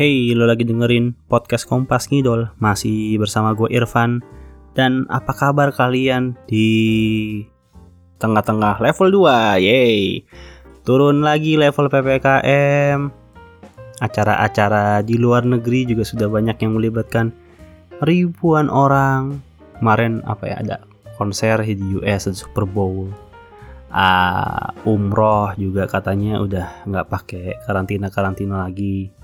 Hey, lo lagi dengerin podcast Kompas Ngidol. Masih bersama gue Irfan. Dan apa kabar kalian di tengah-tengah level 2 Yeay. Turun lagi level PPKM Acara-acara di luar negeri juga sudah banyak yang melibatkan ribuan orang. Kemarin apa ya, ada konser di US dan Super Bowl. Uh, umroh juga katanya udah nggak pakai karantina karantina lagi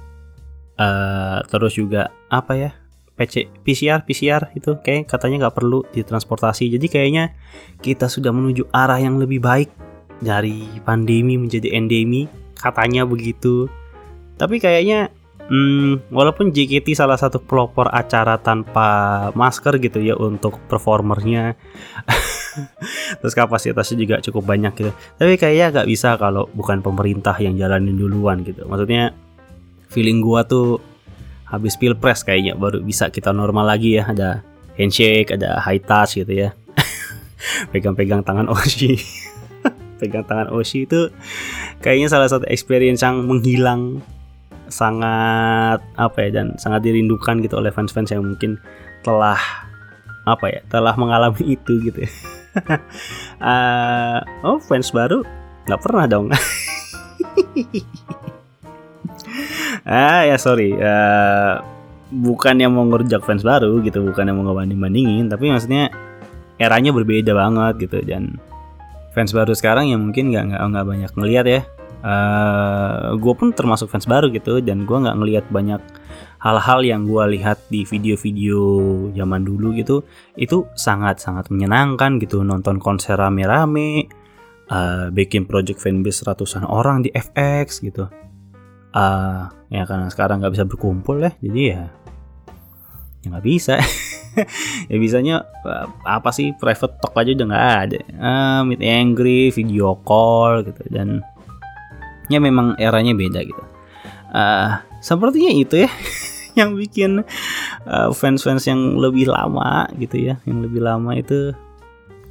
uh, terus juga apa ya PC, PCR PCR itu kayak katanya nggak perlu di transportasi jadi kayaknya kita sudah menuju arah yang lebih baik dari pandemi menjadi endemi katanya begitu. Tapi kayaknya hmm, walaupun JKT salah satu pelopor acara tanpa masker gitu ya untuk performernya terus kapasitasnya juga cukup banyak gitu. Tapi kayaknya nggak bisa kalau bukan pemerintah yang jalanin duluan gitu. Maksudnya feeling gua tuh habis pilpres kayaknya baru bisa kita normal lagi ya. Ada handshake ada high touch gitu ya. Pegang-pegang tangan Oshi. Pegang tangan Oshi itu kayaknya salah satu experience yang menghilang sangat apa ya dan sangat dirindukan gitu oleh fans-fans yang mungkin telah apa ya telah mengalami itu gitu. Ya. uh, oh fans baru nggak pernah dong ah ya sorry. Uh, bukan yang mau ngerujak fans baru gitu bukan yang mau ngebanding bandingin tapi maksudnya eranya berbeda banget gitu dan fans baru sekarang yang mungkin nggak nggak nggak banyak ngelihat ya. Uh, eh, gue pun termasuk fans baru gitu dan gue nggak ngelihat banyak hal-hal yang gue lihat di video-video zaman dulu gitu. Itu sangat-sangat menyenangkan gitu nonton konser rame-rame uh, bikin project fanbase ratusan orang di FX gitu uh, ya karena sekarang nggak bisa berkumpul ya jadi ya ya nggak bisa. Ya bisanya uh, apa sih private talk aja udah nggak ada. Uh, meet angry video call gitu dan ya memang eranya beda gitu. Uh, sepertinya itu ya yang bikin fans-fans uh, yang lebih lama gitu ya yang lebih lama itu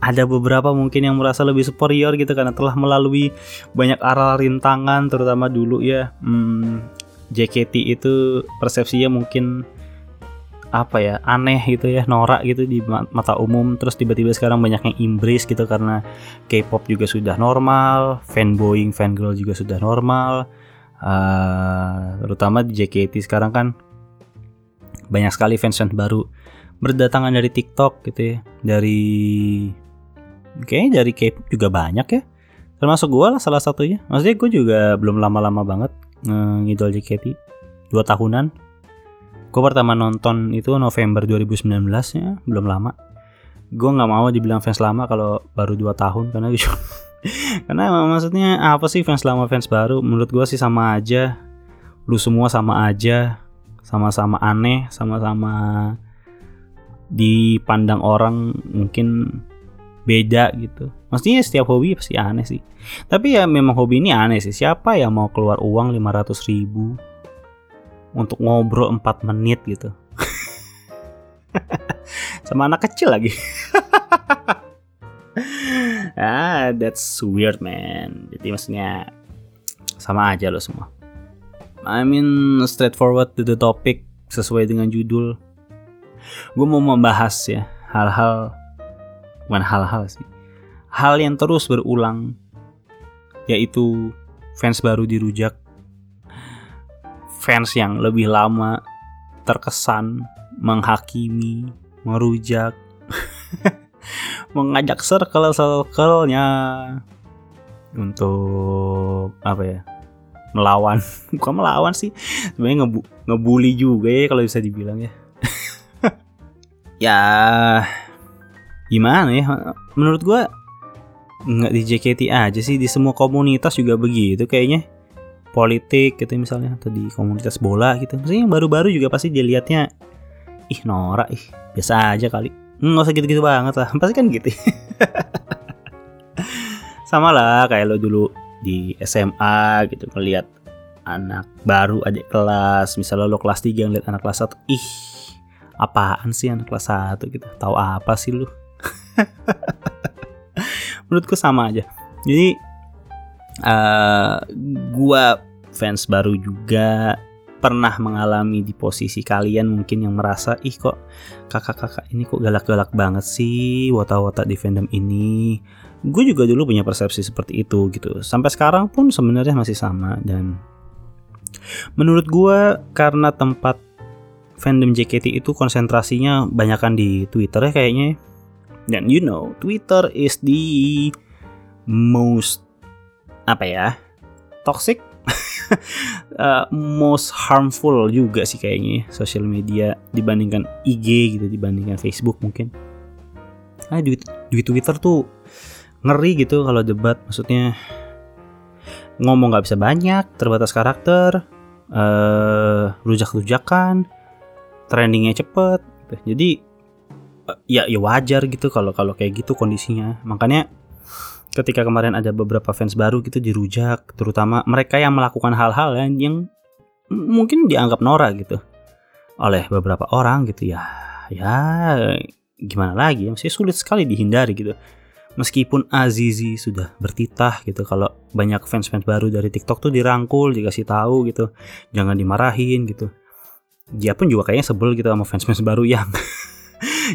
ada beberapa mungkin yang merasa lebih superior gitu karena telah melalui banyak arah rintangan terutama dulu ya hmm, JKT itu persepsinya mungkin apa ya aneh gitu ya norak gitu di mata umum terus tiba-tiba sekarang banyak yang embrace gitu karena K-pop juga sudah normal fanboying fangirl juga sudah normal uh, terutama di JKT sekarang kan banyak sekali fans fans baru berdatangan dari TikTok gitu ya dari kayaknya dari K-pop juga banyak ya. Termasuk gue lah salah satunya. Maksudnya gue juga belum lama-lama banget ngidol JKT dua tahunan. Gue pertama nonton itu November 2019 ya belum lama. Gue nggak mau dibilang fans lama kalau baru dua tahun karena karena maksudnya apa sih fans lama fans baru? Menurut gue sih sama aja. Lu semua sama aja. Sama-sama aneh sama-sama dipandang orang mungkin beda gitu. Maksudnya setiap hobi pasti aneh sih. Tapi ya memang hobi ini aneh sih. Siapa yang mau keluar uang 500 ribu untuk ngobrol 4 menit gitu. Sama anak kecil lagi. ah, that's weird man. Jadi maksudnya sama aja lo semua. I mean straightforward to the topic sesuai dengan judul. Gue mau membahas ya hal-hal bukan hal-hal sih. Hal yang terus berulang yaitu fans baru dirujak. Fans yang lebih lama terkesan menghakimi merujak mengajak circle-circle-nya untuk apa ya melawan. Bukan melawan sih sebenarnya ngebu ngebully juga ya kalau bisa dibilang ya. Ya gimana ya? Menurut gue nggak di JKT aja sih di semua komunitas juga begitu kayaknya. Politik gitu misalnya atau di komunitas bola gitu. Maksudnya yang baru-baru juga pasti dilihatnya ih norak ih biasa aja kali. Hmm, nggak usah gitu-gitu banget lah pasti kan gitu. Sama lah kayak lo dulu di SMA gitu ngeliat anak baru adik kelas. Misalnya lo kelas 3 ngeliat anak kelas 1 ih apaan sih anak kelas 1 gitu. Tahu apa sih lu menurutku sama aja. Jadi uh, gua fans baru juga pernah mengalami di posisi kalian mungkin yang merasa ih kok kakak-kakak ini kok galak-galak banget sih wata-wata di fandom ini? Gue juga dulu punya persepsi seperti itu gitu. Sampai sekarang pun sebenarnya masih sama dan menurut gue karena tempat fandom JKT itu konsentrasinya banyakkan di Twitter ya kayaknya dan you know Twitter is the most apa ya toxic uh, most harmful juga sih kayaknya ya, sosial media dibandingkan IG gitu dibandingkan Facebook mungkin ah di, di Twitter tuh ngeri gitu kalau debat maksudnya ngomong nggak bisa banyak terbatas karakter uh, rujak-rujakan trendingnya cepet gitu. jadi ya ya wajar gitu kalau kalau kayak gitu kondisinya. Makanya ketika kemarin ada beberapa fans baru gitu dirujak terutama mereka yang melakukan hal-hal yang, yang mungkin dianggap norak gitu oleh beberapa orang gitu ya ya gimana lagi masih sulit sekali dihindari gitu. Meskipun Azizi sudah bertitah gitu kalau banyak fans-fans baru dari TikTok tuh dirangkul dikasih tahu gitu jangan dimarahin gitu. Dia pun juga kayaknya sebel gitu sama fans-fans baru yang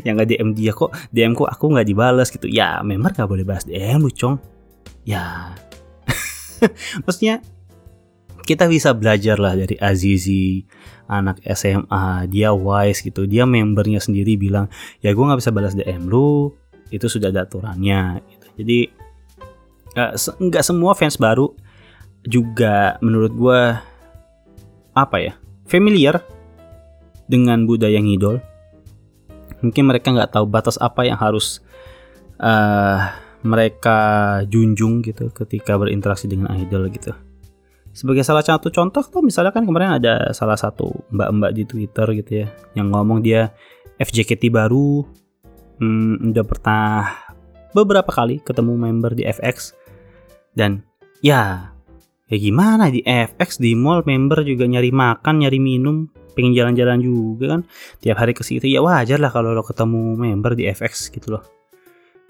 yang nggak DM dia kok DM kok aku nggak dibalas gitu. Ya member nggak boleh balas DM lu cong. Ya. Maksudnya kita bisa belajar lah dari Azizi anak SMA dia wise gitu. Dia membernya sendiri bilang ya gue nggak bisa balas DM lu. Itu sudah ada aturannya. Gitu. jadi nggak uh, semua fans baru juga menurut gue apa ya familiar dengan budaya ngidol mungkin mereka nggak tahu batas apa yang harus uh, mereka junjung gitu ketika berinteraksi dengan idol gitu. Sebagai salah satu contoh tuh misalnya kan kemarin ada salah satu mbak-mbak di Twitter gitu ya yang ngomong dia FJKT baru. Hmm, udah pernah beberapa kali ketemu member di FX dan ya ya gimana di FX di mall member juga nyari makan nyari minum pengen jalan-jalan juga kan. Tiap hari ke situ ya wajar lah kalau lo ketemu member di FX gitu loh.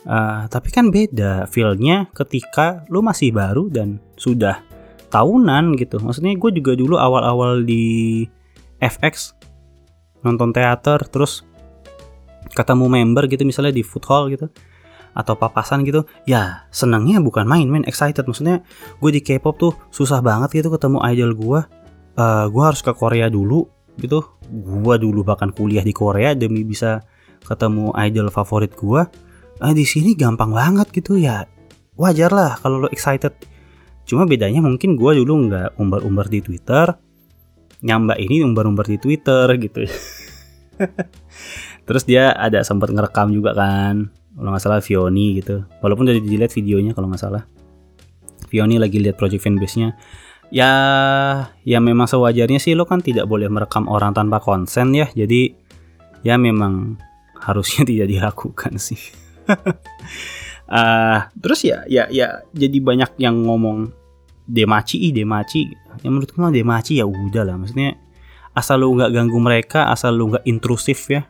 Uh, tapi kan beda feelnya ketika lo masih baru dan sudah tahunan gitu. Maksudnya gue juga dulu awal-awal di FX nonton teater terus ketemu member gitu misalnya di food hall gitu atau papasan gitu ya senangnya bukan main main excited. Maksudnya gue di K-pop tuh susah banget gitu ketemu idol gue. Uh, gue harus ke Korea dulu gitu. Gua dulu bahkan kuliah di Korea demi bisa ketemu idol favorit gua. Nah, di sini gampang banget gitu ya. Wajar lah kalau lo excited. Cuma bedanya mungkin gua dulu nggak umbar-umbar di Twitter. Nyamba ini umbar-umbar di Twitter gitu. Terus dia ada sempat ngerekam juga kan. Kalau nggak salah Vioni gitu. Walaupun udah dilihat videonya kalau nggak salah. Vioni lagi lihat project fanbase nya ya ya memang sewajarnya sih lo kan tidak boleh merekam orang tanpa konsen ya. Jadi ya memang harusnya tidak dilakukan sih. Uh, terus ya ya ya jadi banyak yang ngomong demaci ih demaci. Yang menurut gue demaci ya udah lah. Maksudnya asal lu nggak ganggu mereka asal lu nggak intrusif ya.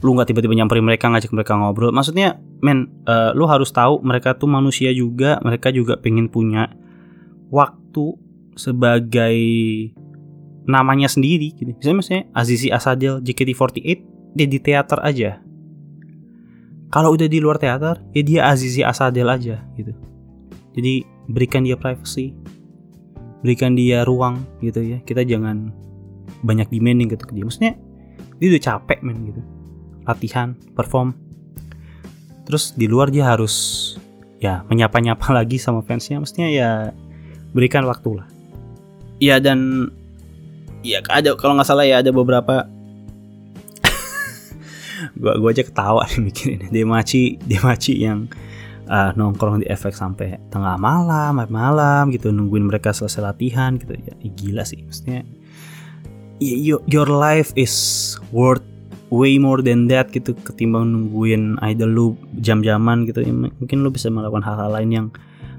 Lu nggak tiba-tiba nyamperin mereka ngajak mereka ngobrol. Maksudnya men uh, lu harus tahu mereka tuh manusia juga mereka juga pengen punya waktu sebagai namanya sendiri gitu. Misalnya misalnya Azizi Asadil JKT48 dia di teater aja. Kalau udah di luar teater, ya dia Azizi Asadil aja gitu. Jadi berikan dia privacy. Berikan dia ruang gitu ya. Kita jangan banyak demanding gitu ke dia. Maksudnya dia udah capek men gitu. Latihan, perform. Terus di luar dia harus ya menyapa-nyapa lagi sama fansnya. Maksudnya ya berikan waktu lah. Ya dan ya ada kalau nggak salah ya ada beberapa gua gua aja ketawa nih mikirin. Demaci Demaci yang uh, nongkrong di efek sampai tengah malam malam gitu nungguin mereka selesai latihan gitu. Ya gila sih maksudnya your, your life is worth way more than that gitu ketimbang nungguin idol lu jam-jaman gitu. Ya, mungkin lu bisa melakukan hal-hal lain yang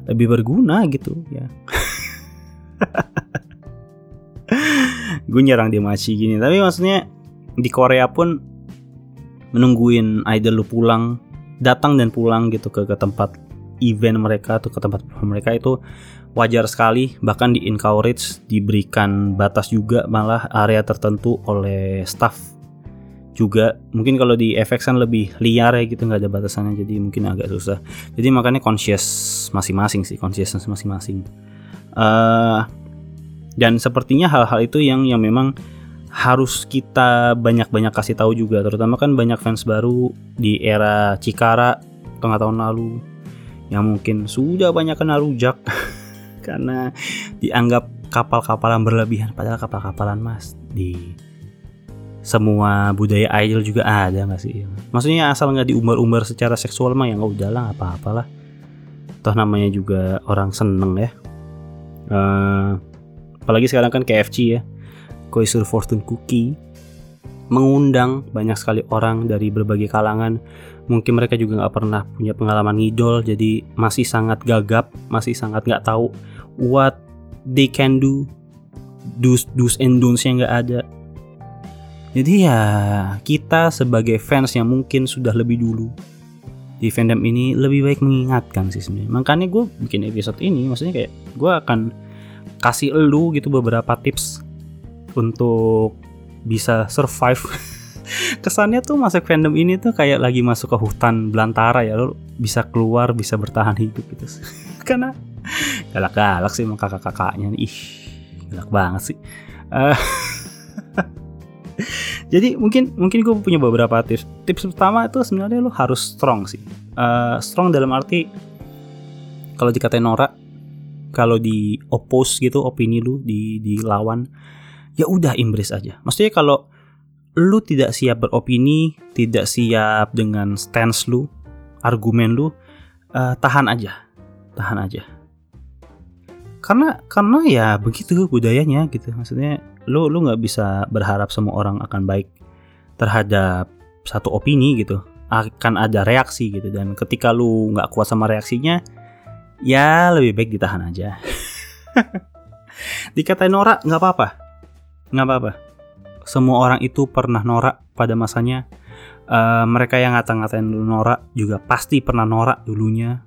lebih berguna gitu ya. Gue nyerang dia masih gini. Tapi maksudnya di Korea pun menungguin idol lu pulang datang dan pulang gitu ke, ke tempat event mereka atau ke tempat mereka itu wajar sekali. Bahkan di encourage diberikan batas juga malah area tertentu oleh staff juga mungkin kalau di FX kan lebih liar ya gitu nggak ada batasannya jadi mungkin agak susah. Jadi makanya conscious masing-masing sih consciousness masing-masing. Uh, dan sepertinya hal-hal itu yang yang memang harus kita banyak-banyak kasih tahu juga terutama kan banyak fans baru di era Cikara tengah tahun lalu yang mungkin sudah banyak kena rujak karena dianggap kapal-kapalan berlebihan padahal kapal-kapalan mas di semua budaya idol juga ada nggak sih maksudnya asal nggak diumbar-umbar secara seksual mah ya nggak udah lah apa-apalah toh namanya juga orang seneng ya uh, apalagi sekarang kan KFC ya Koisur Fortune Cookie mengundang banyak sekali orang dari berbagai kalangan. Mungkin mereka juga nggak pernah punya pengalaman ngidol, jadi masih sangat gagap, masih sangat nggak tahu what they can do, do's, do's and don'ts yang nggak ada. Jadi ya kita sebagai fans yang mungkin sudah lebih dulu di fandom ini lebih baik mengingatkan sih sebenarnya. Makanya gue bikin episode ini, maksudnya kayak gue akan kasih elu gitu beberapa tips untuk bisa survive. Kesannya tuh masuk fandom ini tuh kayak lagi masuk ke hutan belantara ya lo bisa keluar bisa bertahan hidup gitu. Karena galak-galak sih emang kakak-kakaknya ih galak banget sih. Uh, jadi mungkin mungkin gue punya beberapa tips tips pertama itu sebenarnya lo harus strong sih uh, strong dalam arti kalau dikatain norak kalau di oppose gitu opini lu di dilawan ya udah embrace aja. Maksudnya kalau lu tidak siap beropini, tidak siap dengan stance lu, argumen lu, uh, tahan aja, tahan aja. Karena karena ya begitu budayanya gitu. Maksudnya lu lu nggak bisa berharap semua orang akan baik terhadap satu opini gitu. Akan ada reaksi gitu dan ketika lu nggak kuat sama reaksinya, ya lebih baik ditahan aja. Dikatain norak nggak apa-apa, nggak apa-apa. Semua orang itu pernah norak pada masanya. Uh, mereka yang ngata-ngatain dulu norak juga pasti pernah norak dulunya.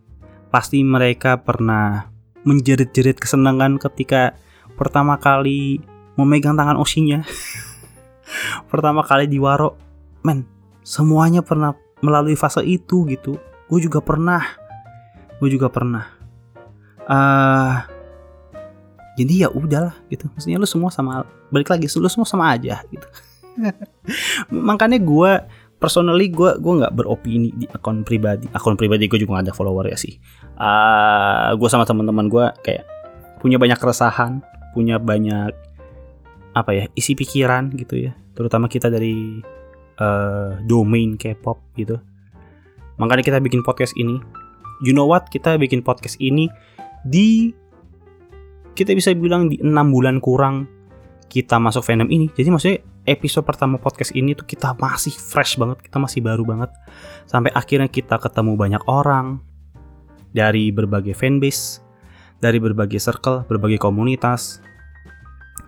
Pasti mereka pernah menjerit-jerit kesenangan ketika pertama kali memegang tangan osinya. pertama kali di waro. Men, semuanya pernah melalui fase itu gitu. Gue juga pernah. Gue juga pernah. Uh, jadi ya udahlah gitu maksudnya lu semua sama balik lagi lu semua sama aja gitu makanya gue personally gue gue nggak beropini di akun pribadi akun pribadi gue juga gak ada follower ya sih uh, ah, gue sama teman-teman gue kayak punya banyak keresahan punya banyak apa ya isi pikiran gitu ya. Terutama kita dari uh, domain K-pop gitu. Makanya kita bikin podcast ini. You know what? Kita bikin podcast ini di kita bisa bilang di enam bulan kurang kita masuk fandom ini. Jadi maksudnya episode pertama podcast ini tuh kita masih fresh banget, kita masih baru banget. Sampai akhirnya kita ketemu banyak orang dari berbagai fanbase, dari berbagai circle, berbagai komunitas,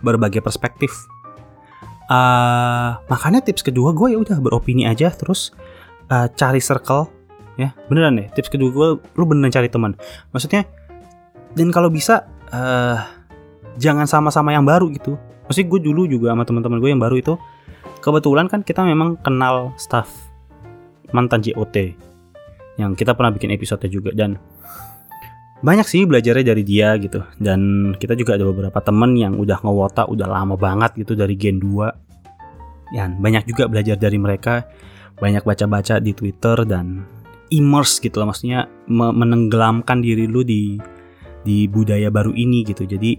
berbagai perspektif. Uh, makanya tips kedua gue ya udah beropini aja terus uh, cari circle ya beneran deh tips kedua gue lu beneran cari teman maksudnya dan kalau bisa uh, jangan sama-sama yang baru gitu. Maksudnya gue dulu juga sama teman-teman gue yang baru itu kebetulan kan kita memang kenal staff mantan JOT yang kita pernah bikin episode juga dan banyak sih belajarnya dari dia gitu. Dan kita juga ada beberapa temen yang udah ngewota udah lama banget gitu dari Gen 2 dan banyak juga belajar dari mereka. Banyak baca-baca di Twitter dan immerse gitu loh. Maksudnya menenggelamkan diri lu di di budaya baru ini gitu. Jadi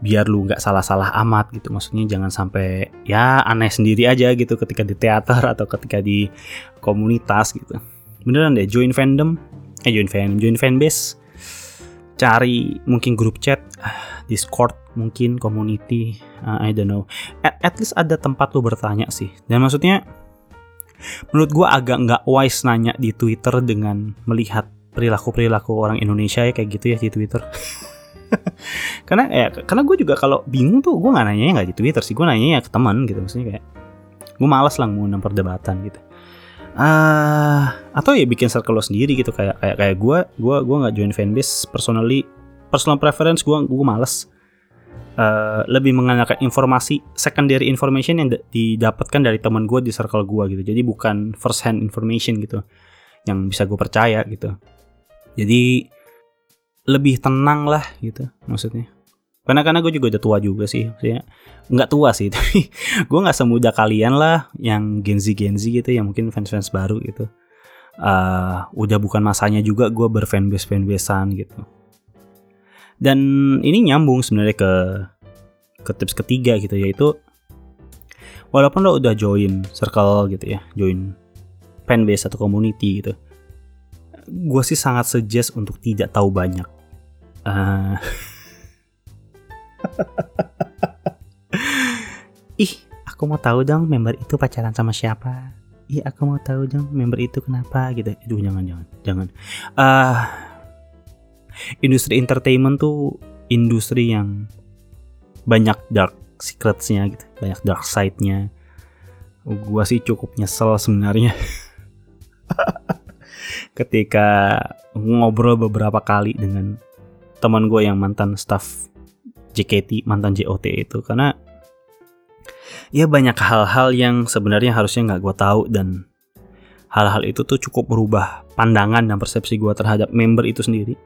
biar lu nggak salah-salah amat gitu. Maksudnya jangan sampai ya aneh sendiri aja gitu ketika di teater atau ketika di komunitas gitu. Beneran deh join fandom. Eh join fan join fanbase cari mungkin grup chat discord mungkin community uh, I don't know. At, at least ada tempat lu bertanya sih. Dan maksudnya menurut gua agak nggak wise nanya di twitter dengan melihat perilaku-perilaku orang Indonesia ya kayak gitu ya di Twitter. karena ya karena gue juga kalau bingung tuh gue nggak nanya nggak di Twitter sih. Gue nanya ya ke teman gitu maksudnya kayak gue malas lah mau perdebatan gitu uh, atau ya bikin circle lo sendiri gitu kayak kayak kayak gue gue gue nggak join fanbase personally. Personal preference gue gue males. Uh, lebih mengandalkan informasi secondary information yang didapatkan dari teman gue di circle gue gitu. Jadi bukan first hand information gitu yang bisa gue percaya gitu. Jadi lebih tenang lah gitu maksudnya karena karena gue juga udah tua juga sih maksudnya nggak tua sih tapi gue nggak semudah kalian lah yang Gen Z Gen Z gitu yang mungkin fans fans baru gitu. Uh, udah bukan masanya juga gue berfanbase fanbasean gitu. Dan ini nyambung sebenarnya ke ke tips ketiga gitu yaitu walaupun lo udah join circle gitu ya join fanbase atau community gitu gue sih sangat suggest untuk tidak tahu banyak. Uh, ih aku mau tahu dong member itu pacaran sama siapa. Ih aku mau tahu dong member itu kenapa gitu. Itu jangan jangan jangan. Uh, industri entertainment tuh industri yang banyak dark secretsnya gitu banyak dark side-nya. Gua sih cukup nyesel sebenarnya. Ketika ngobrol beberapa kali dengan teman gue yang mantan staff JKT mantan JOT itu. Karena ya banyak hal-hal yang sebenarnya harusnya nggak gue tahu dan hal-hal itu tuh cukup merubah pandangan dan persepsi gue terhadap member itu sendiri.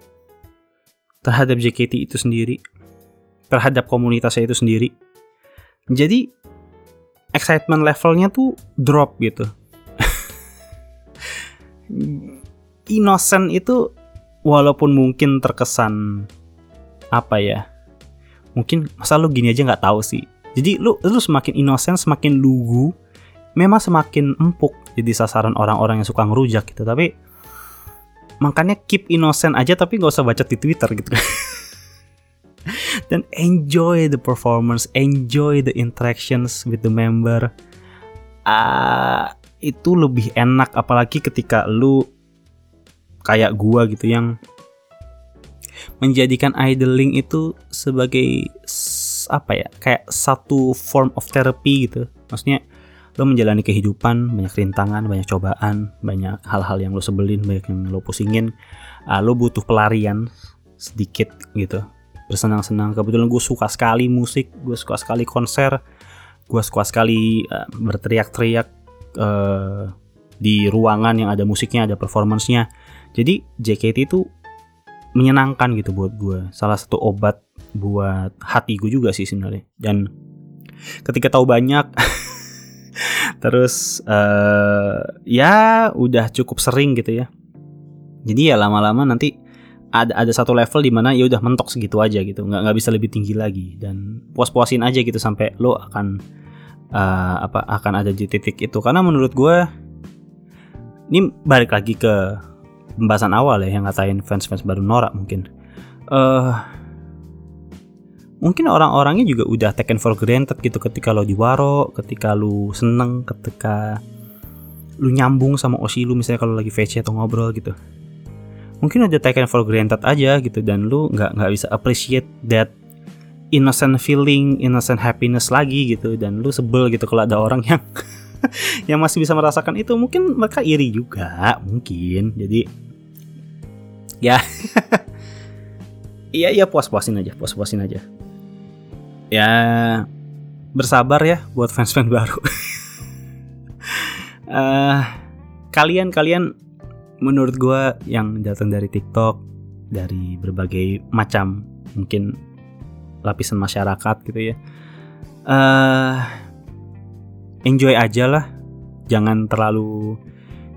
Terhadap JKT itu sendiri. Terhadap komunitasnya itu sendiri. Jadi excitement levelnya tuh drop gitu. Innocent itu walaupun mungkin terkesan apa ya mungkin masa lu gini aja nggak tahu sih. Jadi lu lu semakin innocent semakin lugu memang semakin empuk jadi sasaran orang-orang yang suka ngerujak gitu. Tapi makanya keep innocent aja tapi nggak usah baca di twitter gitu dan enjoy the performance enjoy the interactions with the member. Uh, itu lebih enak apalagi ketika lu kayak gua gitu yang menjadikan idling itu sebagai apa ya kayak satu form of therapy gitu. Maksudnya lo menjalani kehidupan banyak rintangan banyak cobaan banyak hal-hal yang lo sebelin banyak yang lo pusingin uh, lo butuh pelarian sedikit gitu. Bersenang-senang. Kebetulan gue suka sekali musik gue suka sekali konser gue suka sekali uh, berteriak-teriak uh, di ruangan yang ada musiknya ada performancenya. Jadi JKT itu menyenangkan gitu buat gue salah satu obat buat hati gue juga sih sebenarnya. Dan ketika tahu banyak terus uh, ya udah cukup sering gitu ya. Jadi ya lama-lama nanti ada ada satu level di mana ya udah mentok segitu aja gitu. Nggak nggak bisa lebih tinggi lagi. Dan puas-puasin aja gitu sampai lo akan uh, apa akan ada di titik itu. Karena menurut gue ini balik lagi ke pembahasan awal ya yang ngatain fans-fans baru norak mungkin. Uh, mungkin orang-orangnya juga udah taken for granted gitu ketika lo di waro, ketika lu seneng, ketika lu nyambung sama osi lu misalnya kalau lagi VC atau ngobrol gitu. Mungkin udah taken for granted aja gitu dan lu nggak nggak bisa appreciate that innocent feeling, innocent happiness lagi gitu dan lu sebel gitu kalau ada orang yang yang masih bisa merasakan itu mungkin mereka iri juga mungkin. Jadi ya. Iya iya puas puasin aja puas puasin aja. Ya bersabar ya buat fans fans baru. Uh, kalian kalian menurut gue yang datang dari TikTok dari berbagai macam mungkin lapisan masyarakat gitu ya. Uh, enjoy aja lah. Jangan terlalu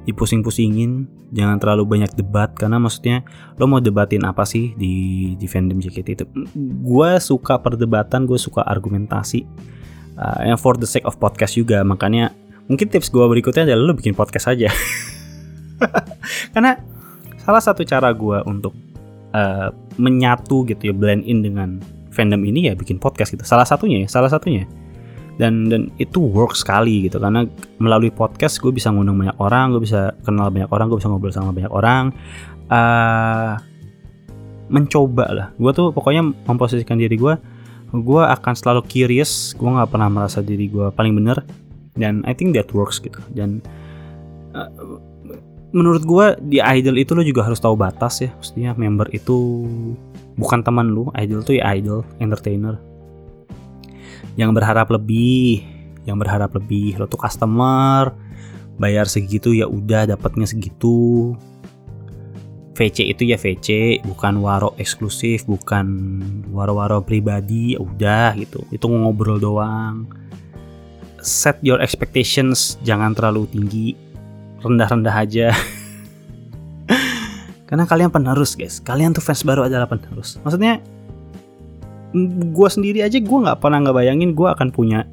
dipusing-pusingin. Jangan terlalu banyak debat karena maksudnya lo mau debatin apa sih di di fandom JKT itu? Gue suka perdebatan gue suka argumentasi uh, for the sake of podcast juga. Makanya mungkin tips gue berikutnya adalah lo bikin podcast aja. Karena salah satu cara gue untuk uh, menyatu gitu ya blend in dengan fandom ini ya bikin podcast gitu. Salah satunya ya salah satunya dan dan itu work sekali gitu. Karena melalui podcast gue bisa ngundang banyak orang gue bisa kenal banyak orang gue bisa ngobrol sama banyak orang. Uh, mencoba lah. Gue tuh pokoknya memposisikan diri gue gue akan selalu curious. Gue nggak pernah merasa diri gue paling bener dan I think that works gitu. Dan menurut gue di idol itu lo juga harus tahu batas ya. Maksudnya member itu bukan teman lu idol tuh ya idol entertainer yang berharap lebih yang berharap lebih. Lo tuh customer bayar segitu ya udah dapatnya segitu. VC itu ya VC bukan waro eksklusif bukan waro-waro pribadi ya udah gitu. Itu ngobrol doang. Set your expectations jangan terlalu tinggi. Rendah-rendah aja. Karena kalian penerus guys. Kalian tuh fans baru adalah penerus. Maksudnya gue sendiri aja gue nggak pernah nggak bayangin gue akan punya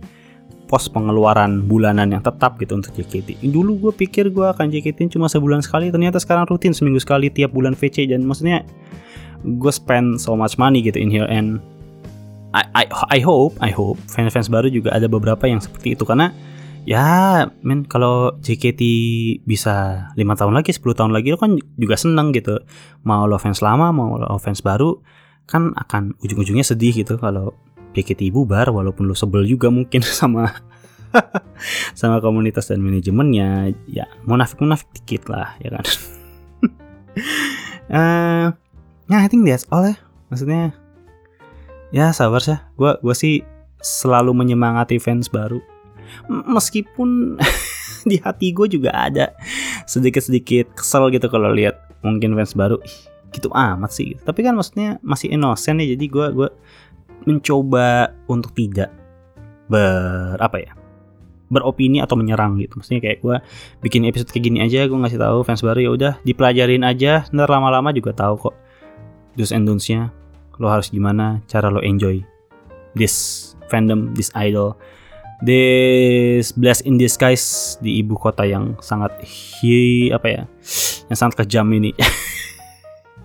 pos pengeluaran bulanan yang tetap gitu untuk JKT. Dulu gue pikir gue akan JKT cuma sebulan sekali, ternyata sekarang rutin seminggu sekali tiap bulan VC dan maksudnya gue spend so much money gitu in here and I I, I hope I hope fans-fans baru juga ada beberapa yang seperti itu karena ya men kalau JKT bisa lima tahun lagi 10 tahun lagi lo kan juga seneng gitu mau lo fans lama mau lo fans baru kan akan ujung-ujungnya sedih gitu kalau JKT bubar walaupun lo sebel juga mungkin sama sama komunitas dan manajemennya. Ya munafik munafik dikit lah ya kan? Uh, ya I think that's all ya. Maksudnya ya sabar sih. Gue gue sih selalu menyemangati fans baru. Meskipun di hati gue juga ada sedikit-sedikit kesel gitu kalau lihat mungkin fans baru gitu amat sih. Tapi kan maksudnya masih innocent ya jadi gue gue mencoba untuk tidak ber apa ya beropini atau menyerang gitu. Maksudnya kayak gue bikin episode kayak gini aja gue ngasih tahu fans baru ya udah dipelajarin aja. Ntar lama-lama juga tahu kok do's and don'ts-nya lo harus gimana cara lo enjoy this fandom this idol this blessed in disguise di ibu kota yang sangat hi apa ya yang sangat kejam ini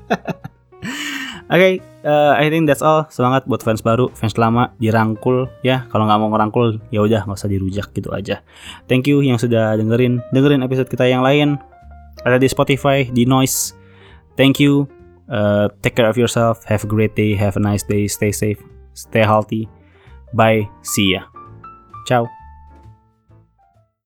Oke, okay, uh, I think that's all. Semangat buat fans baru, fans lama dirangkul ya. Kalau nggak mau ngerangkul, ya udah nggak usah dirujak gitu aja. Thank you yang sudah dengerin, dengerin episode kita yang lain. Ada di Spotify, di Noise. Thank you. Uh, take care of yourself. Have a great day. Have a nice day. Stay safe. Stay healthy. Bye. See ya. Ciao.